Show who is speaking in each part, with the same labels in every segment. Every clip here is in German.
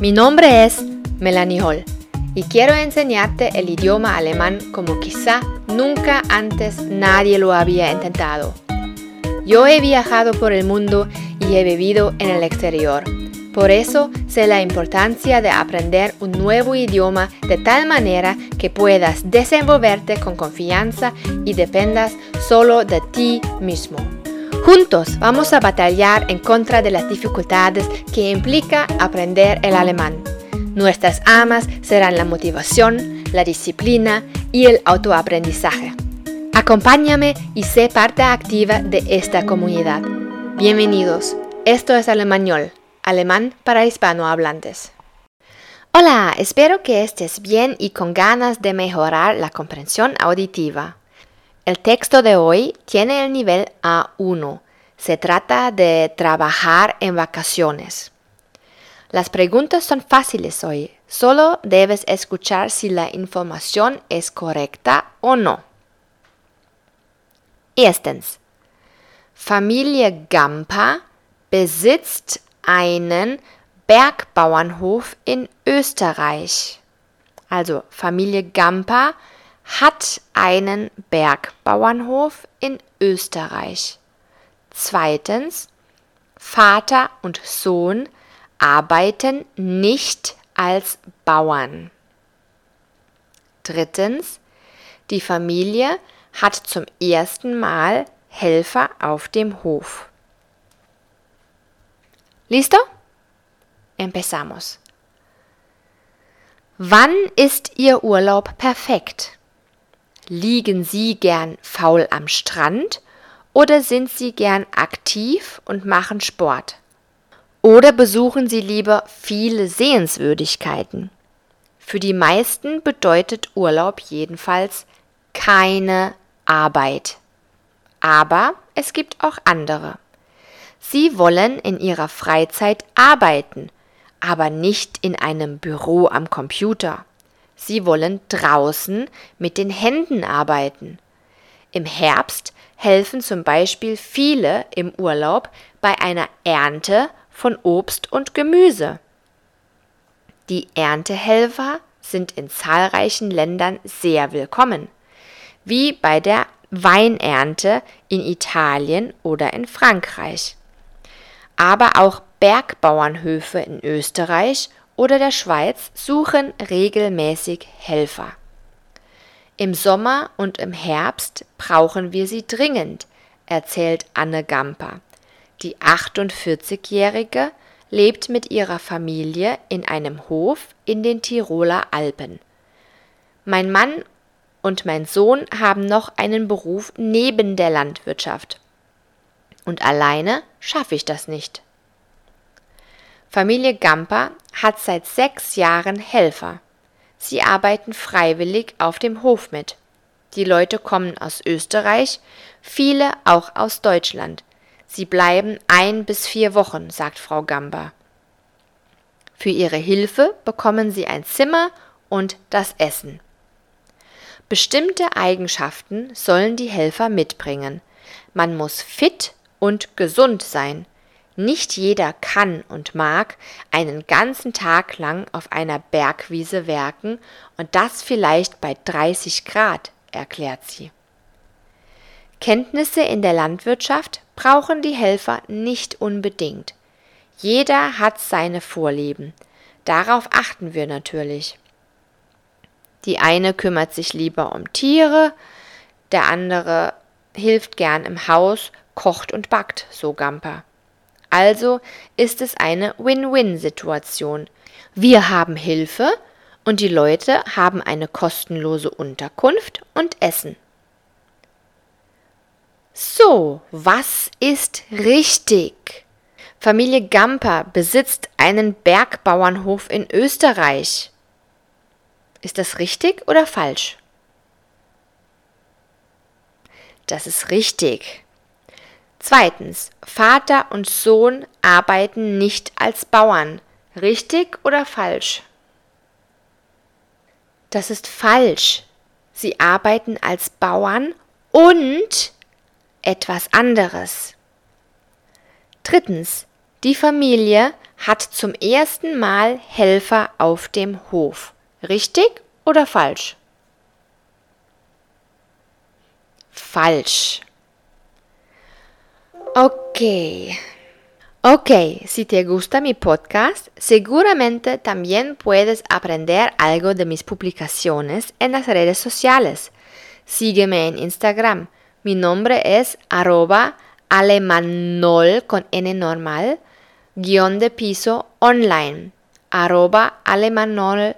Speaker 1: Mi nombre es Melanie Hall y quiero enseñarte el idioma alemán como quizá nunca antes nadie lo había intentado. Yo he viajado por el mundo y he vivido en el exterior. Por eso sé la importancia de aprender un nuevo idioma de tal manera que puedas desenvolverte con confianza y dependas solo de ti mismo. Juntos vamos a batallar en contra de las dificultades que implica aprender el alemán. Nuestras amas serán la motivación, la disciplina y el autoaprendizaje. Acompáñame y sé parte activa de esta comunidad. Bienvenidos. Esto es Alemañol, alemán para hispanohablantes. Hola, espero que estés bien y con ganas de mejorar la comprensión auditiva. El texto de hoy tiene el nivel A1. Se trata de trabajar en vacaciones. Las preguntas son fáciles hoy. Solo debes escuchar si la información es correcta o no. Erstens. Familie Gampa besitzt einen Bergbauernhof in Österreich. Also Familie Gampa hat einen Bergbauernhof in Österreich. Zweitens, Vater und Sohn arbeiten nicht als Bauern. Drittens, die Familie hat zum ersten Mal Helfer auf dem Hof. ¿Listo? Empezamos. Wann ist Ihr Urlaub perfekt? Liegen Sie gern faul am Strand oder sind Sie gern aktiv und machen Sport? Oder besuchen Sie lieber viele Sehenswürdigkeiten? Für die meisten bedeutet Urlaub jedenfalls keine Arbeit. Aber es gibt auch andere. Sie wollen in ihrer Freizeit arbeiten, aber nicht in einem Büro am Computer. Sie wollen draußen mit den Händen arbeiten. Im Herbst helfen zum Beispiel viele im Urlaub bei einer Ernte von Obst und Gemüse. Die Erntehelfer sind in zahlreichen Ländern sehr willkommen, wie bei der Weinernte in Italien oder in Frankreich. Aber auch Bergbauernhöfe in Österreich oder der Schweiz suchen regelmäßig Helfer. Im Sommer und im Herbst brauchen wir sie dringend, erzählt Anne Gamper. Die 48-Jährige lebt mit ihrer Familie in einem Hof in den Tiroler Alpen. Mein Mann und mein Sohn haben noch einen Beruf neben der Landwirtschaft. Und alleine schaffe ich das nicht. Familie Gamper hat seit sechs Jahren Helfer. Sie arbeiten freiwillig auf dem Hof mit. Die Leute kommen aus Österreich, viele auch aus Deutschland. Sie bleiben ein bis vier Wochen, sagt Frau Gamper. Für ihre Hilfe bekommen sie ein Zimmer und das Essen. Bestimmte Eigenschaften sollen die Helfer mitbringen. Man muss fit und gesund sein. Nicht jeder kann und mag einen ganzen Tag lang auf einer Bergwiese werken und das vielleicht bei 30 Grad, erklärt sie. Kenntnisse in der Landwirtschaft brauchen die Helfer nicht unbedingt. Jeder hat seine Vorlieben. Darauf achten wir natürlich. Die eine kümmert sich lieber um Tiere, der andere hilft gern im Haus, kocht und backt, so Gamper. Also ist es eine Win-Win-Situation. Wir haben Hilfe und die Leute haben eine kostenlose Unterkunft und Essen. So, was ist richtig? Familie Gamper besitzt einen Bergbauernhof in Österreich. Ist das richtig oder falsch? Das ist richtig. Zweitens, Vater und Sohn arbeiten nicht als Bauern. Richtig oder falsch? Das ist falsch. Sie arbeiten als Bauern und etwas anderes. Drittens, die Familie hat zum ersten Mal Helfer auf dem Hof. Richtig oder falsch? Falsch. Ok. Ok, si te gusta mi podcast, seguramente también puedes aprender algo de mis publicaciones en las redes sociales. Sígueme en Instagram. Mi nombre es arroba alemanol con n normal, guion de piso online. arroba alemanol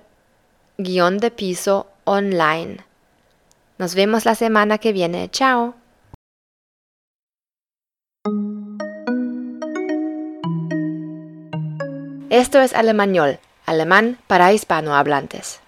Speaker 1: guion de piso online. Nos vemos la semana que viene. Chao. Esto es Alemañol, alemán para hispanohablantes.